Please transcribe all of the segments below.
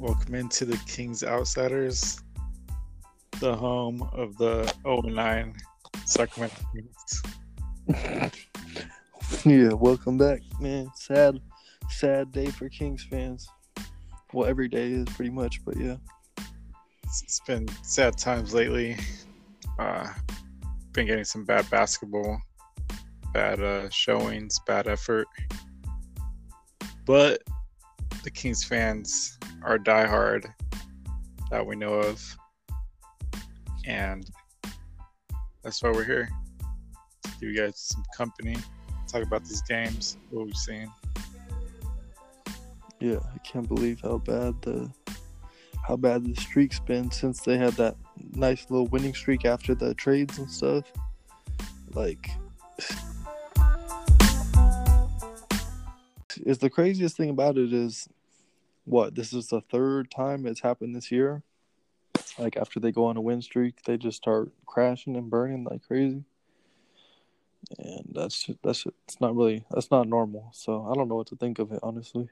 Welcome into the Kings Outsiders, the home of the 0 9 Sacramento Kings. yeah, welcome back, man. Sad, sad day for Kings fans. Well, every day is pretty much, but yeah. It's, it's been sad times lately. Uh, been getting some bad basketball, bad uh, showings, bad effort. But the Kings fans are diehard that we know of. And that's why we're here. Give you guys some company, talk about these games, what we've seen. Yeah, I can't believe how bad the how bad the streak's been since they had that nice little winning streak after the trades and stuff. Like is the craziest thing about it is what this is the third time it's happened this year. Like after they go on a win streak, they just start crashing and burning like crazy, and that's just, that's it's not really that's not normal. So I don't know what to think of it honestly.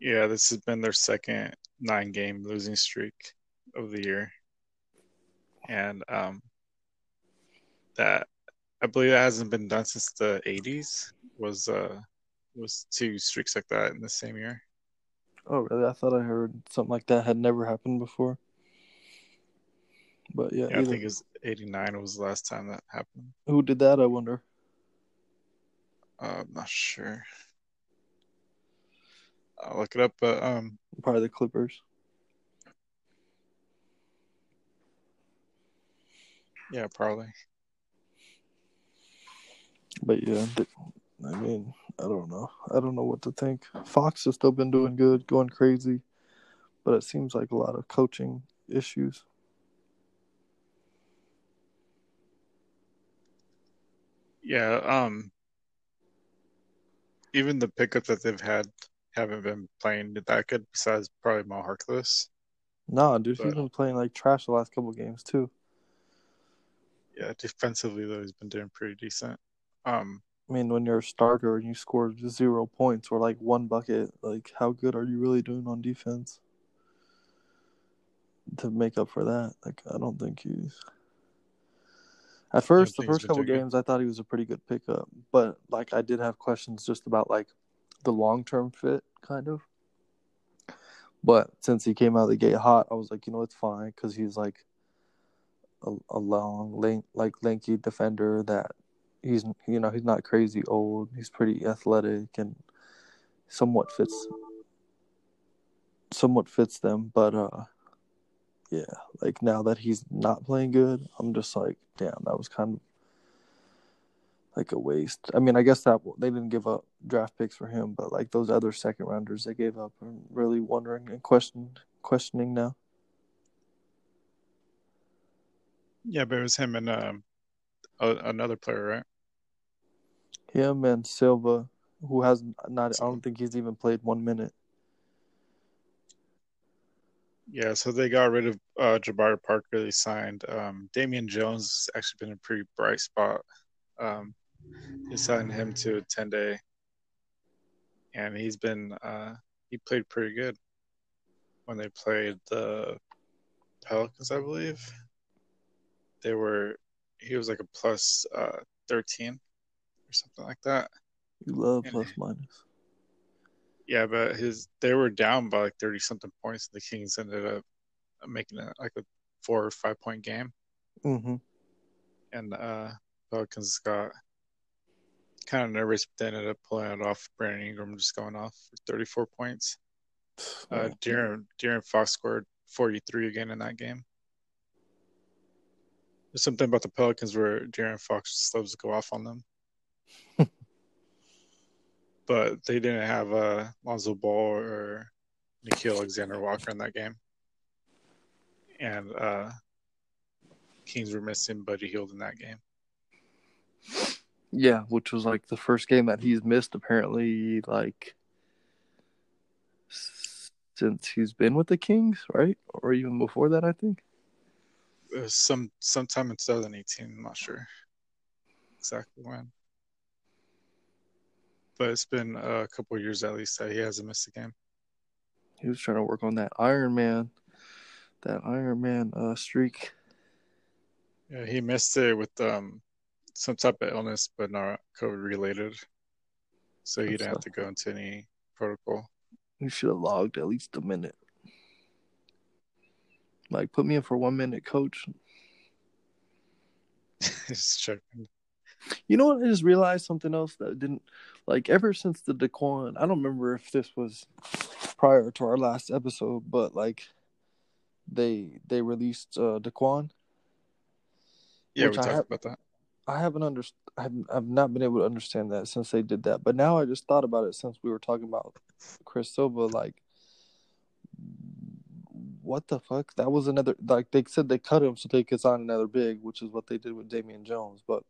Yeah, this has been their second nine game losing streak of the year, and um, that I believe it hasn't been done since the '80s. Was uh was two streaks like that in the same year. Oh, really? I thought I heard something like that had never happened before. But yeah, yeah I think it was '89 was the last time that happened. Who did that? I wonder. Uh, I'm not sure. I'll look it up, but um, probably the Clippers. Yeah, probably. But yeah, I mean, I don't know. I don't know what to think. Fox has still been doing good, going crazy, but it seems like a lot of coaching issues. Yeah, um even the pickups that they've had haven't been playing that good besides probably Mo Harkless. No, dude, but, he's been playing like trash the last couple games too. Yeah, defensively though he's been doing pretty decent. Um I mean, when you're a starter and you score zero points or like one bucket, like how good are you really doing on defense to make up for that? Like, I don't think he's. At first, the first couple games, I thought he was a pretty good pickup, but like I did have questions just about like the long term fit, kind of. But since he came out of the gate hot, I was like, you know, it's fine because he's like a, a long, lank, like lanky defender that he's you know he's not crazy old. He's pretty athletic and somewhat fits somewhat fits them. But uh, yeah, like now that he's not playing good, I'm just like, damn, that was kind of like a waste. I mean, I guess that they didn't give up draft picks for him, but like those other second rounders they gave up, I'm really wondering and question questioning now. Yeah, but it was him and um, another player, right? Him and Silva, who has not, I don't think he's even played one minute. Yeah, so they got rid of uh, Jabari Parker. They signed um, Damian Jones. Actually, been a pretty bright spot. Um, they signed him to a ten day, and he's been uh, he played pretty good when they played the Pelicans, I believe. They were he was like a plus uh, thirteen or something like that. You love plus minus. Yeah, but his they were down by like thirty something points. And the Kings ended up making it like a four or five point game. Mm-hmm. And uh Pelicans got kind of nervous, but they ended up pulling it off. Brandon Ingram just going off for 34 points. Uh, De'Aaron, De'Aaron Fox scored 43 again in that game. There's something about the Pelicans where De'Aaron Fox just loves to go off on them but they didn't have uh, Lonzo Ball or Nickeil Alexander Walker in that game. And uh, Kings were missing Buddy Hield in that game. Yeah, which was like the first game that he's missed apparently like since he's been with the Kings, right? Or even before that, I think. some sometime in 2018, I'm not sure exactly when but it's been a couple years at least that he hasn't missed a game. He was trying to work on that Iron Man, that Iron Man uh, streak. Yeah, he missed it with um some type of illness, but not COVID related. So he didn't have to go into any protocol. You should have logged at least a minute. Like, put me in for one minute, coach. just checking. You know what? I just realized something else that didn't like ever since the Daquan. I don't remember if this was prior to our last episode, but like they they released uh Daquan. Yeah, we talked have, about that. I haven't under I've I've not been able to understand that since they did that. But now I just thought about it since we were talking about Chris Silva. Like, what the fuck? That was another like they said they cut him so they could sign another big, which is what they did with Damian Jones. But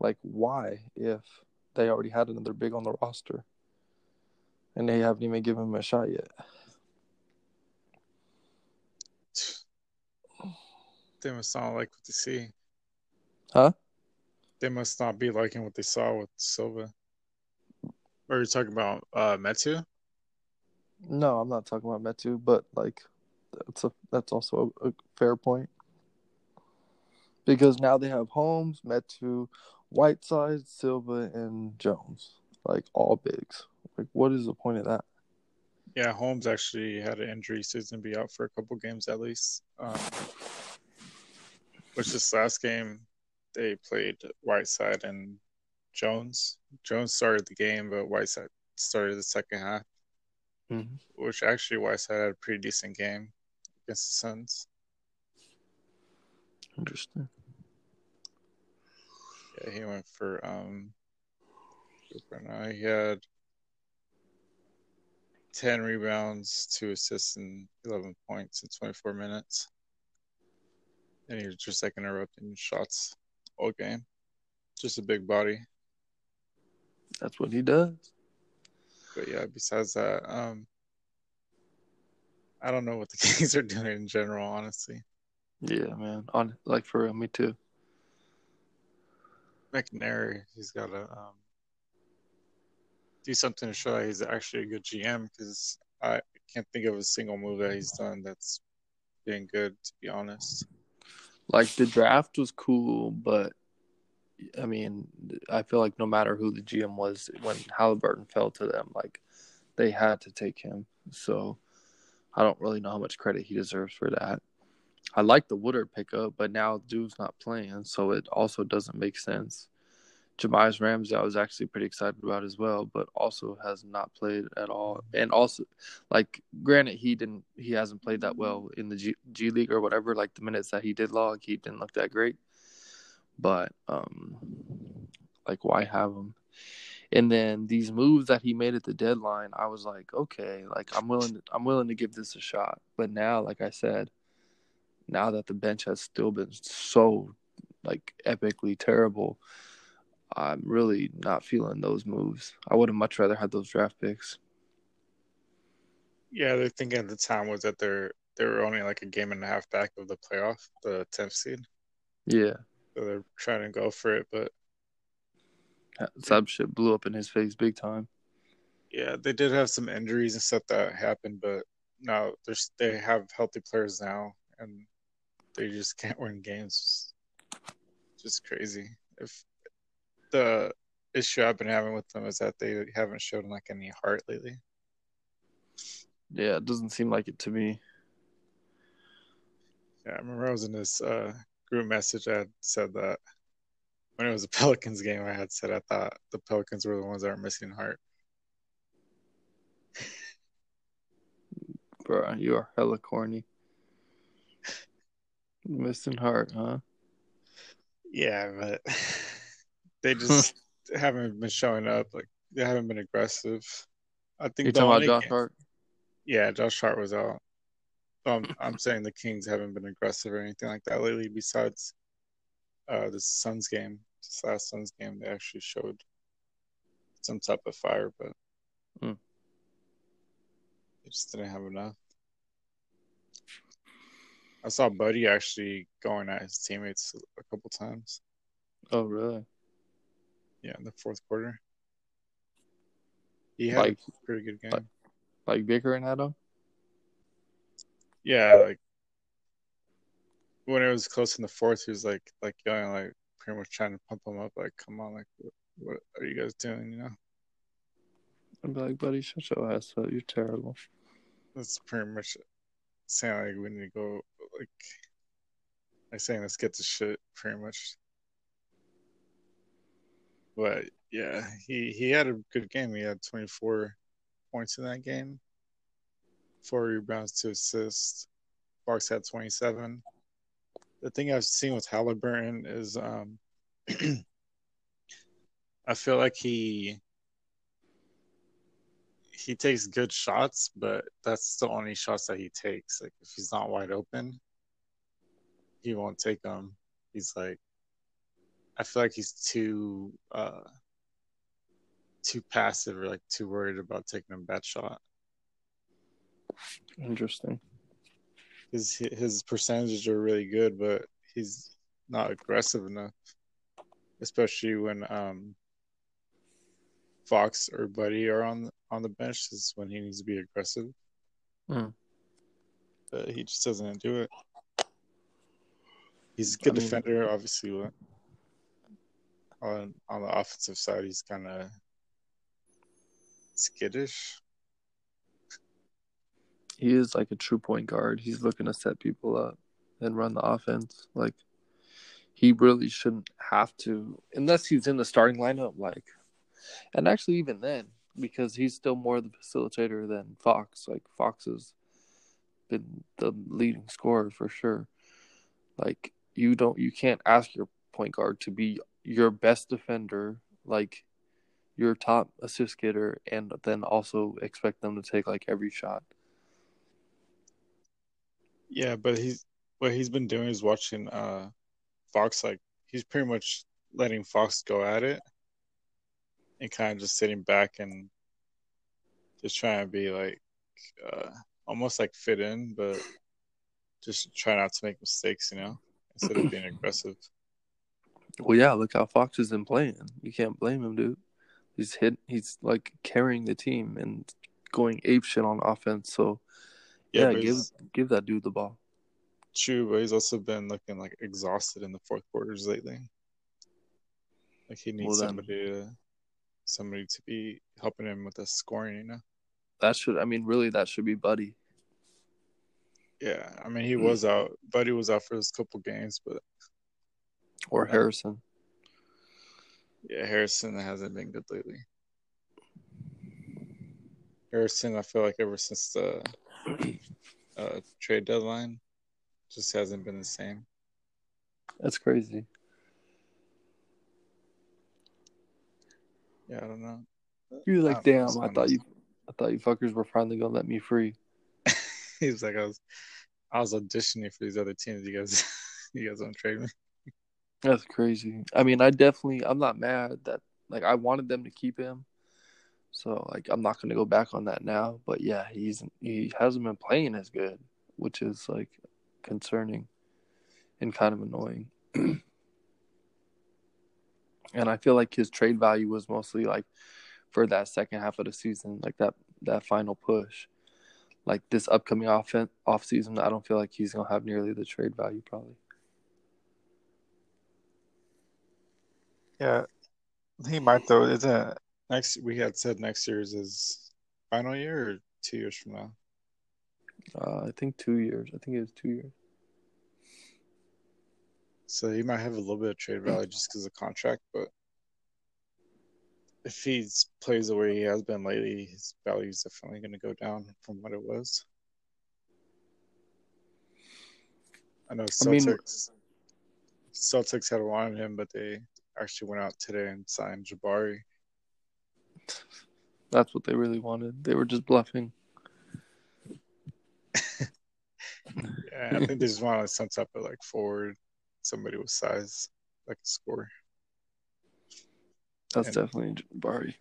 like, why if they already had another big on the roster? and they haven't even given him a shot yet. They must not like what they see. Huh? They must not be liking what they saw with Silva. Are you talking about uh, Metu? No, I'm not talking about Metu, but like that's a that's also a, a fair point. Because now they have Holmes, Metu, Whiteside, Silva, and Jones, like all bigs. Like, what is the point of that? Yeah, Holmes actually had an injury, so he's gonna be out for a couple games at least. Um, which this last game they played Whiteside and Jones. Jones started the game, but Whiteside started the second half. Mm-hmm. Which actually Whiteside had a pretty decent game against the Suns. Interesting. Yeah, he went for um. Now he had 10 rebounds, two assists, and 11 points in 24 minutes. And he was just like interrupting shots all game. Just a big body. That's what he does. But yeah, besides that, um, I don't know what the Kings are doing in general, honestly. Yeah, man. On like for real, me too. McNair, he's got to um, do something to show that he's actually a good GM because I can't think of a single move that he's done that's been good, to be honest. Like the draft was cool, but I mean, I feel like no matter who the GM was, when Halliburton fell to them, like they had to take him. So I don't really know how much credit he deserves for that. I like the Woodard pickup, but now Dude's not playing, so it also doesn't make sense. Jahmi'us Ramsey, I was actually pretty excited about as well, but also has not played at all. And also, like, granted, he didn't, he hasn't played that well in the G, G League or whatever. Like the minutes that he did log, he didn't look that great. But, um, like, why have him? And then these moves that he made at the deadline, I was like, okay, like I'm willing, to, I'm willing to give this a shot. But now, like I said, now that the bench has still been so, like, epically terrible I'm really not feeling those moves. I would have much rather had those draft picks. Yeah, they're thinking at the time was that they're they were only like a game and a half back of the playoff, the tenth seed. Yeah. So they're trying to go for it, but that shit blew up in his face big time. Yeah, they did have some injuries and stuff that happened, but now there's they have healthy players now, and they just can't win games. Just crazy. If the issue I've been having with them is that they haven't shown like any heart lately. Yeah, it doesn't seem like it to me. Yeah, I remember I was in this uh, group message. I had said that when it was a Pelicans game, I had said I thought the Pelicans were the ones that are missing heart. Bro, you are hella corny. Missing heart, huh? Yeah, but they just haven't been showing up. Like they haven't been aggressive. I think. You talking about Josh Hart? Yeah, Josh Hart was out. Um, I'm saying the Kings haven't been aggressive or anything like that lately. Besides, uh, the Suns game, this last Suns game, they actually showed some type of fire, but mm. they just didn't have enough. I saw Buddy actually going at his teammates a couple times. Oh, really? Yeah, in the fourth quarter. He had like, a pretty good game. Like, like Vicker and Adam? yeah, like when it was close in the fourth, he was like like yelling, like pretty much trying to pump him up, like, "Come on, like, what, what are you guys doing?" You know. I'd be like, buddy, shut your ass up. You're terrible. That's pretty much saying like we need to go like like saying let's get to shit pretty much. But yeah, he he had a good game. He had 24 points in that game, four rebounds, two assists. Fox had 27. The thing I've seen with Halliburton is um I feel like he he takes good shots, but that's the only shots that he takes. Like if he's not wide open, he won't take them. He's like, I feel like he's too uh too passive or like too worried about taking a bad shot. Interesting. His his percentages are really good, but he's not aggressive enough, especially when um Fox or Buddy are on on the bench is when he needs to be aggressive. Mm. But he just doesn't do it. He's a good I mean, defender, obviously. On on the offensive side, he's kind of skittish. He is like a true point guard. He's looking to set people up and run the offense. Like he really shouldn't have to, unless he's in the starting lineup. Like and actually, even then, because he's still more the facilitator than Fox. Like Fox has been the leading scorer for sure. Like you don't, you can't ask your point guard to be your best defender, like your top assist getter, and then also expect them to take like every shot. Yeah, but he's what he's been doing is watching uh Fox. Like he's pretty much letting Fox go at it and kind of just sitting back and just trying to be like uh, almost like fit in, but just try not to make mistakes, you know, instead of being aggressive. Well, yeah, look how Fox has been playing. You can't blame him, dude. He's hit. He's like carrying the team and going ape shit on offense. So, yeah, yeah give give that dude the ball. True, but he's also been looking like exhausted in the fourth quarters lately. Like he needs well, then, somebody to somebody to be helping him with the scoring, you know. That should I mean really that should be Buddy. Yeah, I mean he mm. was out. Buddy was out for his couple games, but or Harrison. Yeah, Harrison hasn't been good lately. Harrison, I feel like ever since the uh, trade deadline, just hasn't been the same. That's crazy. Yeah, I don't know. Was like, "Damn, I thought you, I thought you fuckers were finally gonna let me free." He was like, "I was, I was auditioning for these other teams. You guys, you guys don't trade me." That's crazy. I mean, I definitely, I'm not mad that like I wanted them to keep him, so like I'm not gonna go back on that now. But yeah, he's he hasn't been playing as good, which is like concerning and kind of annoying. and I feel like his trade value was mostly like for that second half of the season, like that that final push. Like this upcoming off off season, I don't feel like he's gonna have nearly the trade value probably. Yeah, he might though. Isn't next? We had said next year's his final year or two years from now. Uh, I think two years. I think it was two years. So he might have a little bit of trade value just because of contract, but if he plays the way he has been lately, his value is definitely going to go down from what it was. I know Celtics. I mean, Celtics had wanted him, but they actually went out today and signed Jabari. That's what they really wanted. They were just bluffing. yeah, I think they just wanted some type of like forward somebody with size that can score. That's and, definitely Bari.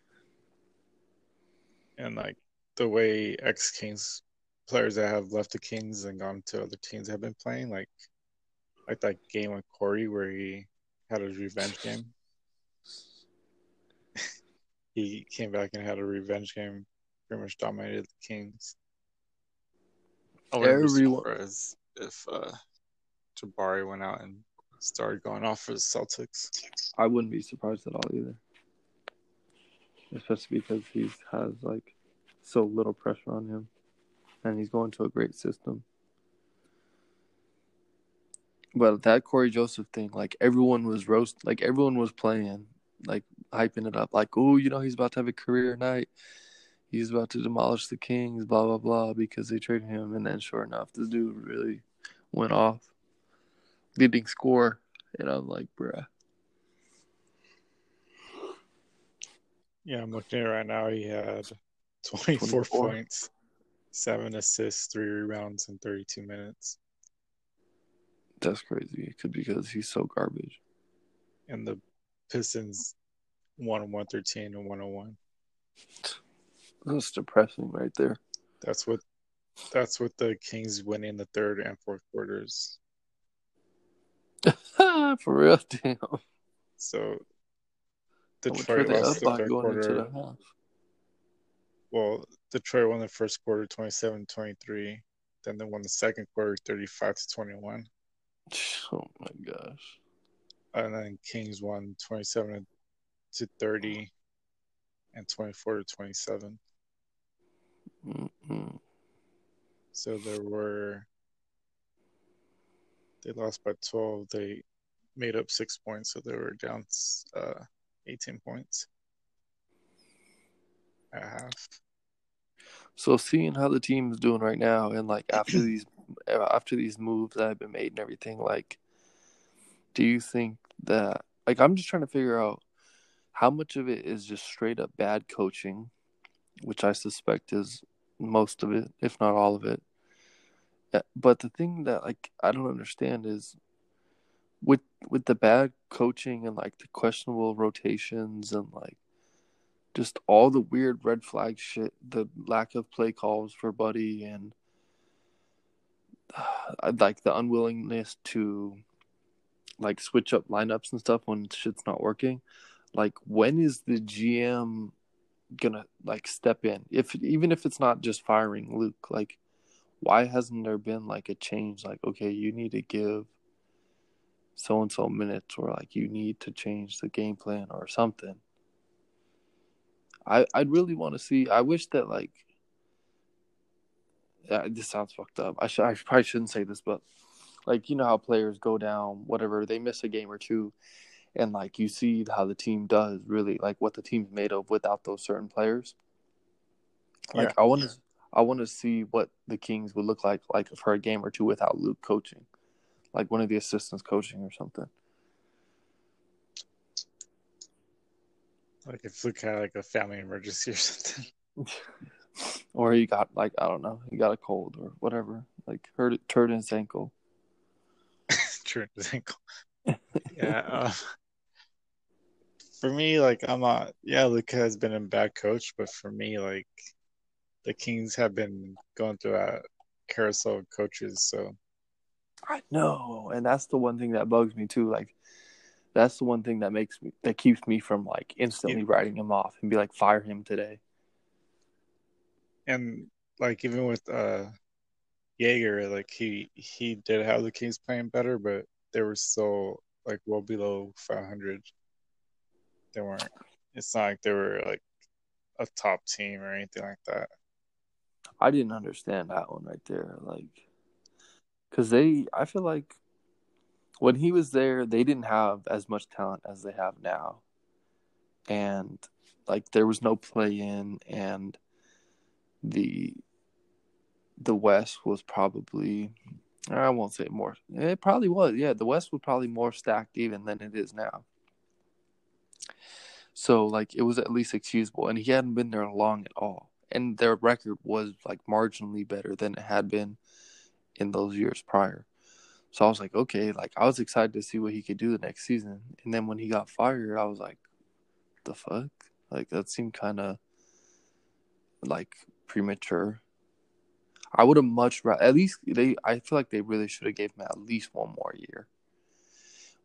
And like the way ex Kings players that have left the Kings and gone to other teams have been playing, like like that game with Corey where he had a revenge game. he came back and had a revenge game, pretty much dominated the Kings. I wouldn't Everyone... be surprised if uh, Jabari went out and started going off for the Celtics. I wouldn't be surprised at all either, especially because he has like so little pressure on him, and he's going to a great system. But that Corey Joseph thing, like everyone was roast, like everyone was playing, like hyping it up, like oh, you know, he's about to have a career night. He's about to demolish the Kings, blah blah blah, because they traded him, and then sure enough, this dude really went off, leading score, and I'm like, bruh. Yeah, I'm looking at it right now. He had 24, 24. points, seven assists, three rebounds in 32 minutes. That's crazy. Could because he's so garbage. And the Pistons won 113 and 101. That's depressing right there. That's what that's what the Kings winning the third and fourth quarters. For real, damn. So Detroit lost the third quarter. The well, Detroit won the first quarter 27-23. Then they won the second quarter 35 to 21. Oh my gosh. And then Kings won 27 to 30 and 24 to 27. Mm-hmm. So there were, they lost by 12. They made up six points, so they were down uh, 18 points at half. So seeing how the team is doing right now, and like after these after these moves that have been made and everything, like, do you think that like I'm just trying to figure out how much of it is just straight up bad coaching, which I suspect is most of it, if not all of it. Uh, but the thing that like I don't understand is with with the bad coaching and like the questionable rotations and like just all the weird red flag shit, the lack of play calls for Buddy and uh, like the unwillingness to like switch up lineups and stuff when shit's not working. Like when is the GM gonna like step in? If even if it's not just firing Luke, like why hasn't there been like a change? Like okay, you need to give so and so minutes, or like you need to change the game plan or something. I I'd really want to see. I wish that like. Yeah, this sounds fucked up. I should I probably shouldn't say this, but like you know how players go down, whatever they miss a game or two, and like you see how the team does really like what the team's made of without those certain players. Like yeah. I want to, I want to see what the Kings would look like like for a game or two without Luke coaching, like one of the assistants coaching or something. Like if kind of like a family emergency or something. or he got like I don't know, he got a cold or whatever, like hurt it, turned his ankle. turned his ankle. yeah. Uh, for me, like I'm not. Yeah, Luca has been a bad coach, but for me, like the Kings have been going through a carousel of coaches. So I know, and that's the one thing that bugs me too. Like that's the one thing that makes me that keeps me from like instantly yeah. writing him off and be like, fire him today. And like even with uh Joerger, like he he did have the Kings playing better, but they were still like well below 500. They weren't. It's not like they were like a top team or anything like that. I didn't understand that one right there, like, because they. I feel like when he was there, they didn't have as much talent as they have now, and like there was no play in, and the the West was probably I won't say more. It probably was. Yeah, the West was probably more stacked even than it is now. So like it was at least excusable, and he hadn't been there long at all. And their record was like marginally better than it had been in those years prior. So I was like, okay, like I was excited to see what he could do the next season. And then when he got fired, I was like, the fuck? Like that seemed kind of like premature. I would have much rather at least they. I feel like they really should have gave him at least one more year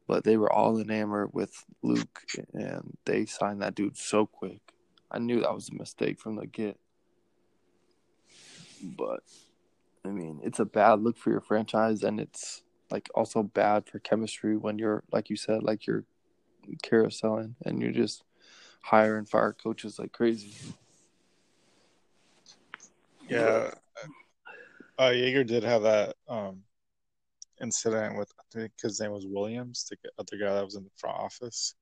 but they were all enamored with Luke, and they signed that dude so quick. I knew that was a mistake from the get, but I mean, it's a bad look for your franchise, and it's like also bad for chemistry when you're like you said, like you're carouseling and you're just hire and fire coaches like crazy. Yeah, uh, Joerger did have that um, incident with I think his name was Williams, the other guy that was in the front office.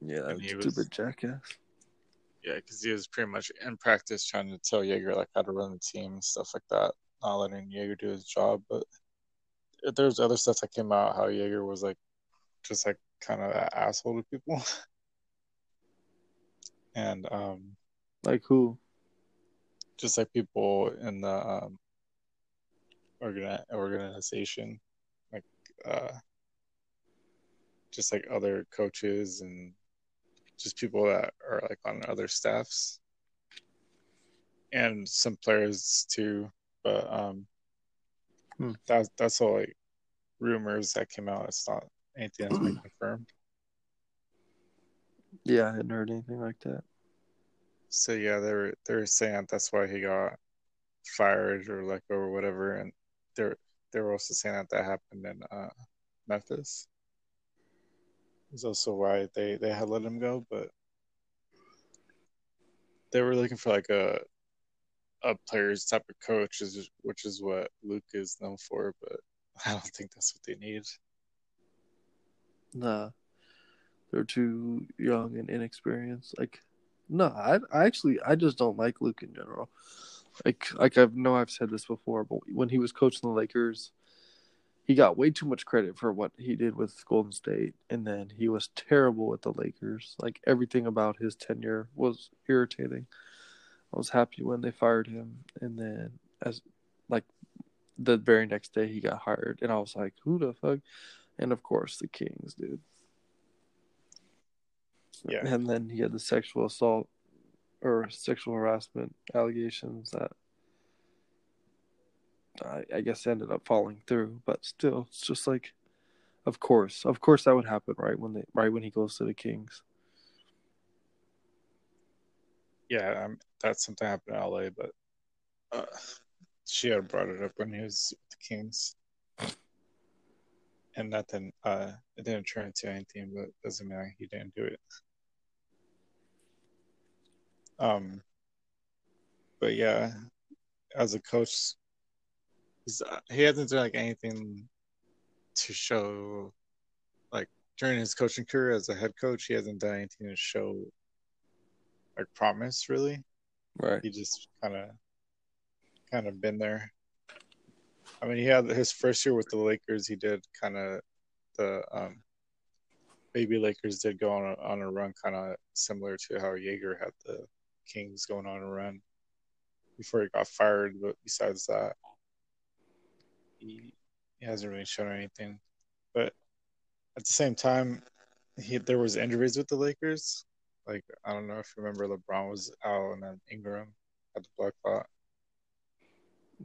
Yeah, that was stupid was, jackass. Yeah, because he was pretty much in practice trying to tell Joerger like how to run the team and stuff like that, not letting Joerger do his job. But there's other stuff that came out how Joerger was like just like kind of an asshole to people. and um like who? Just like people in the um organ- organization, like uh just like other coaches and just people that are like on other staffs and some players too but um hmm. that, that's all like rumors that came out. It's not anything that's been confirmed. Yeah i hadn't heard anything like that. So yeah they were they were saying that's why he got fired or let go or whatever. And they're they were also saying that that happened in uh memphis. Is also why they they had let him go, but they were looking for like a a player's type of coach, is which is what Luke is known for. But I don't think that's what they need. Nah, they're too young and inexperienced. Like, no, I, I actually I just don't like Luke in general. Like, like I know I've said this before, but when he was coaching the Lakers, he got way too much credit for what he did with Golden State, and then he was terrible with the Lakers. Like everything about his tenure was irritating. I was happy when they fired him, and then as like the very next day he got hired, and I was like, "Who the fuck?" And of course, the Kings, dude. Yeah. And then he had the sexual assault or sexual harassment allegations that I, I guess ended up falling through, but still, it's just like, of course, of course, that would happen right when they right when he goes to the Kings. Yeah, that's something happened in LA, but uh, she had brought it up when he was with the Kings, and then uh, it didn't turn into anything, but doesn't mean he didn't do it. Um, but yeah, as a coach, uh, he hasn't done like anything to show like during his coaching career as a head coach he hasn't done anything to show like promise really right he just kind of kind of been there i mean he had his first year with the lakers he did kind of the um baby lakers did go on a, on a run kind of similar to how Joerger had the kings going on a run before he got fired but besides that he, he hasn't really shown anything. But at the same time, he there was injuries with the Lakers. Like I don't know if you remember, LeBron was out and then Ingram had the blood clot,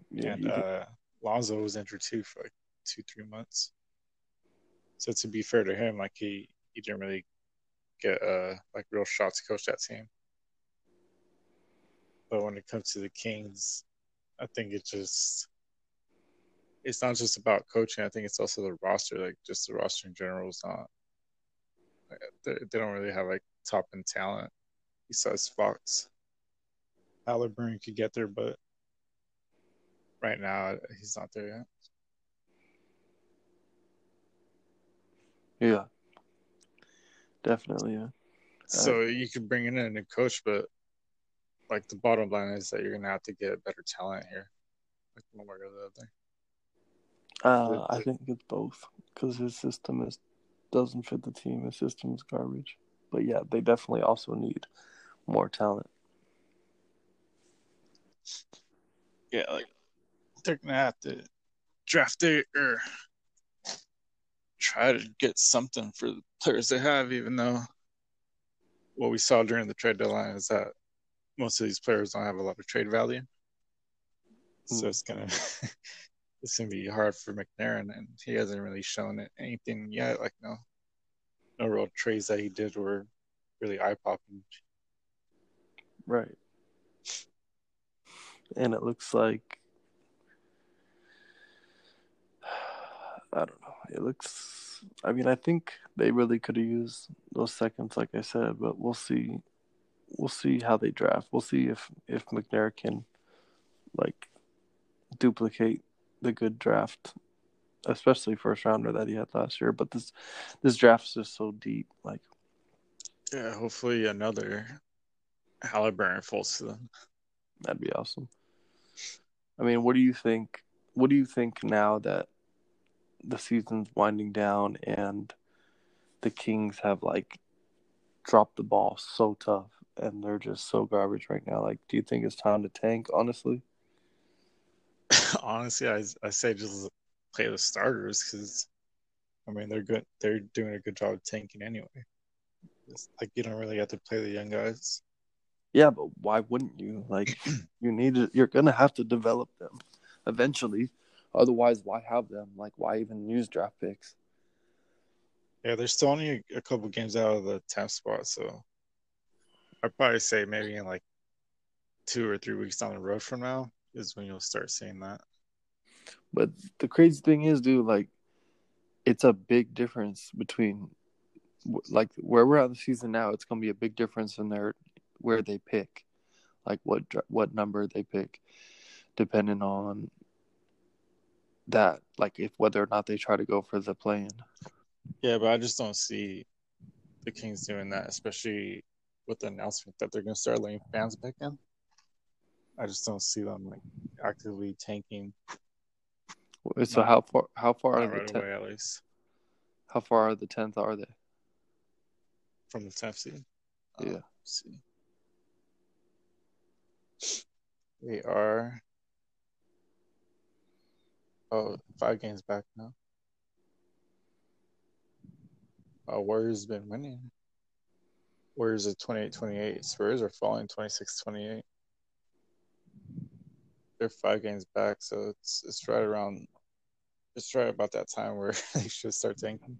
yeah, and uh, Lonzo was injured too for like two three months. So to be fair to him, like he he didn't really get uh like real shots to coach that team. But when it comes to the Kings, I think it just it's not just about coaching. I think it's also the roster. Like just the roster in general is not. They, they don't really have like top end talent besides Fox. Halliburton could get there, but right now he's not there yet. Yeah, definitely. Yeah. So uh, you could bring in a new coach, but like the bottom line is that you're gonna have to get better talent here, like one way or the other. Uh, I think it's both because his system is doesn't fit the team. His system is garbage. But yeah, they definitely also need more talent. Yeah, like they're gonna have to draft it or try to get something for the players they have, even though what we saw during the trade deadline is that most of these players don't have a lot of trade value. So hmm. it's gonna it's gonna be hard for McNair, and he hasn't really shown it anything yet. Like no, no real trades that he did were really eye popping. Right. And it looks like I don't know. It looks I mean, I think they really could have used those seconds like I said, but we'll see we'll see how they draft. We'll see if if McNair can like duplicate the good draft especially first rounder that he had last year. But this this draft is just so deep. Like, yeah, hopefully another Halliburton falls to them. That'd be awesome. I mean, what do you think? What do you think now that the season's winding down and the Kings have like dropped the ball so tough and they're just so garbage right now? Like, do you think it's time to tank? Honestly, honestly, I I say just play the starters because I mean they're good. They're doing a good job of tanking anyway. It's like you don't really have to play the young guys. Yeah, but why wouldn't you? Like, you need to, you're gonna have to develop them eventually. Otherwise, why have them? Like, why even use draft picks? Yeah, they're still only a, a couple games out of the 10th spot, so I'd probably say maybe in like two or three weeks down the road from now is when you'll start seeing that. But the crazy thing is, dude, like, it's a big difference between like where we're at the season now. It's gonna be a big difference in their where they pick, like what what number they pick, depending on that, like if whether or not they try to go for the play-in. Yeah, but I just don't see the Kings doing that, especially with the announcement that they're going to start letting fans back in. I just don't see them like actively tanking. So not, how far? How far are right the away, at least? How far are the tenth? Are they from the tenth seed? Yeah. Uh, see. They are oh five games back now. Uh, Warriors been winning. Warriors are 28-28. Spurs are falling 26-28. They're five games back, so it's it's right around it's right about that time where they should start tanking.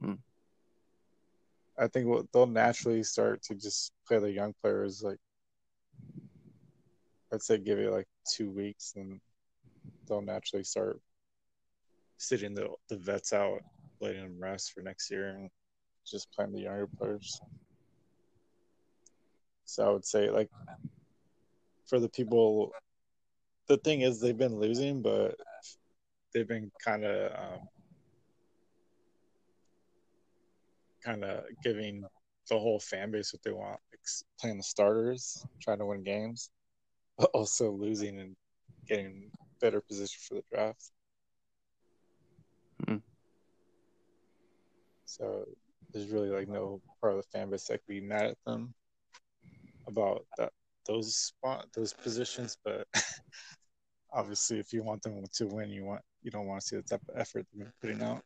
Hmm. I think what they'll naturally start to just play the young players like I'd say give it like two weeks and they'll naturally start sitting the the vets out, letting them rest for next year and just playing the younger players. So I would say like for the people the thing is they've been losing but they've been kind of um, kind of giving the whole fan base what they want, like playing the starters, trying to win games but also losing and getting better position for the draft. Mm. So there's really like no part of the fan base that could be mad at them about that those spot those positions, but obviously if you want them to win you want you don't want to see the type of effort they're putting out.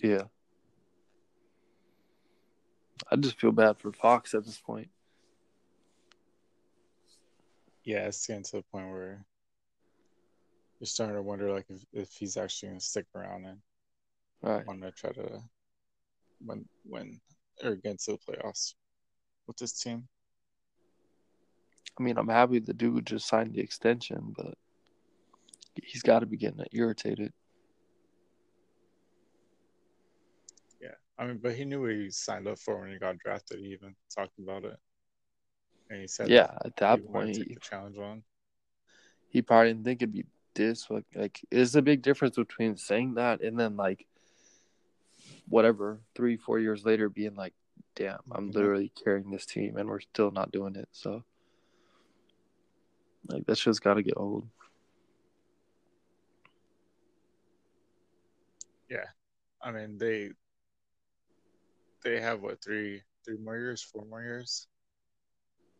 Yeah. I just feel bad for Fox at this point yeah, it's getting to the point where you're starting to wonder like if, if he's actually gonna stick around and right. want to try to win win or get to the playoffs with this team. I mean, I'm happy the dude just signed the extension, but he's got to be getting irritated. Yeah, I mean, but he knew what he signed up for when he got drafted. He even talked about it. And he said, "Yeah, at that point, he, challenge on." He probably didn't think it'd be this. Like, like, there's a big difference between saying that and then like, whatever, three, four years later, being like, "Damn, I'm mm-hmm. literally carrying this team, and we're still not doing it." So, like, that's just got to get old. Yeah, I mean they they have what three three more years, four more years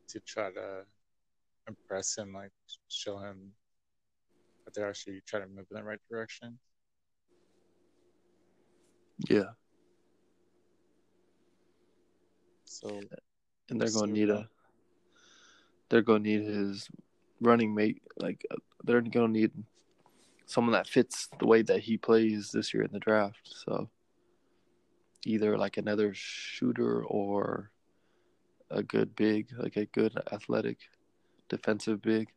to try to impress him, like show him that they're actually trying to move in the right direction. Yeah. So, and they're going to need a. They're going to need his running mate. Like uh, they're going to need someone that fits the way that he plays this year in the draft. So, either like another shooter or a good big, like a good athletic defensive big.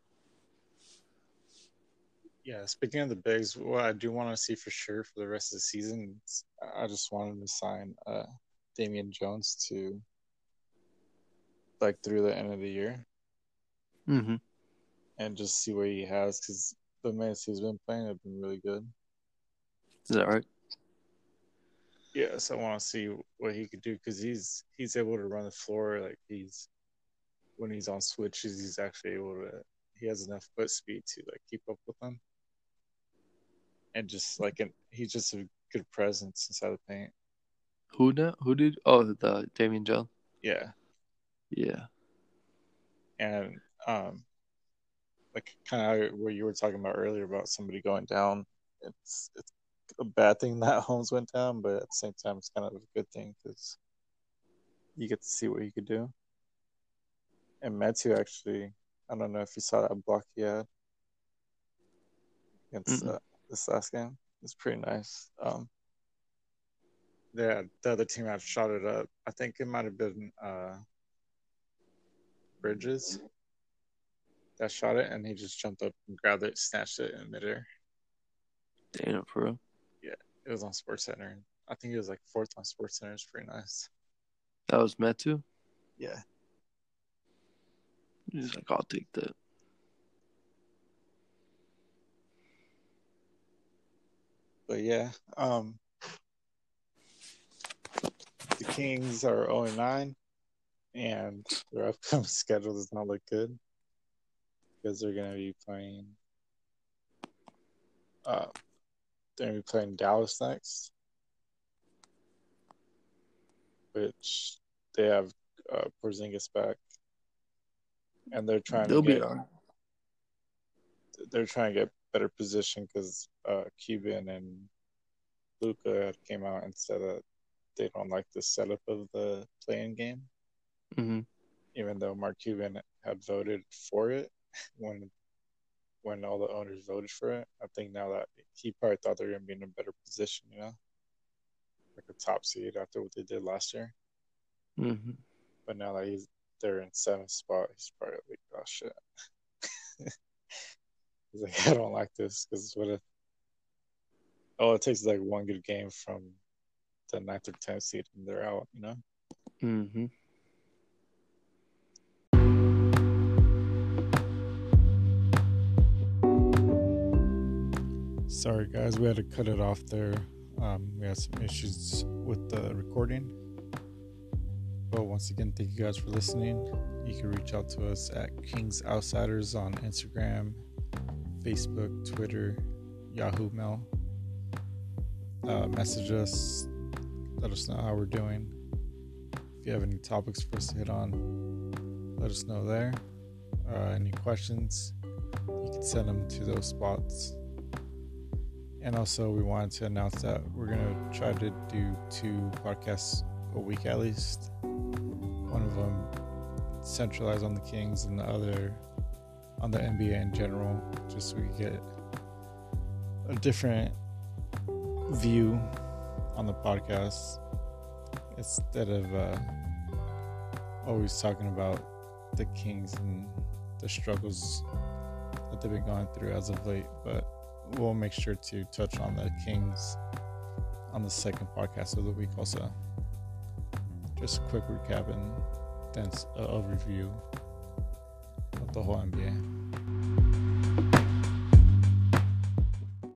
Yeah, speaking of the bigs, what I do want to see for sure for the rest of the season, I just wanted to sign uh, Damian Jones to like through the end of the year, mm-hmm. and just see what he has because the minutes he's been playing have been really good. Is that right? Yes, I want to see what he could do because he's he's able to run the floor. Like he's when he's on switches, he's actually able to. He has enough foot speed to like keep up with them, and just like an, he's just a good presence inside the paint. Who now? Who did? Oh, the Damian Jones. Yeah, yeah, and um, like kind of what you were talking about earlier about somebody going down. It's it's a bad thing that Holmes went down, but at the same time, it's kind of a good thing because you get to see what he could do. And Metu actually, I don't know if you saw that block he had against uh, this last game. It's pretty nice. Um, yeah, the other team had shot it up. I think it might have been uh, Bridges that shot it, and he just jumped up and grabbed it, snatched it in midair. Damn, for real. Yeah, it was on SportsCenter. I think it was like fourth on SportsCenter. It's pretty nice. That was Metu. Yeah. He's like, I'll take that. But yeah, um, the Kings are 0 9, and their upcoming schedule does not look good because they're going to be playing uh, they're gonna be play-in Dallas next, which they have uh, Porzingis back, and they're trying They'll to get. Be on. They're trying to get better position because uh, Cuban and Luka came out and said that they don't like the setup of the playing game. Mm-hmm. Even though Mark Cuban had voted for it when when all the owners voted for it. I think now that he probably thought they're going to be in a better position, you know, like a top seed after what they did last year. Mm-hmm. But now that he's they're in seventh spot, he's probably like, oh shit. he's like, I don't like this because what if? Oh, it takes like one good game from the ninth or tenth seed and they're out, you know. Mm-hmm. Sorry, guys, we had to cut it off there. Um, we had some issues with the recording. But once again, thank you guys for listening. You can reach out to us at Kings Outsiders on Instagram, Facebook, Twitter, Yahoo Mail. Uh, message us, let us know how we're doing. If you have any topics for us to hit on, let us know there. Uh, any questions, you can send them to those spots. And also, we wanted to announce that we're going to try to do two podcasts a week at least. One of them centralized on the Kings, and the other on the NBA in general, just so we get a different view on the podcast instead of uh, always talking about the Kings and the struggles that they've been going through as of late. But we'll make sure to touch on the Kings on the second podcast of the week also. Just a quick recap and then an uh, overview of the whole NBA.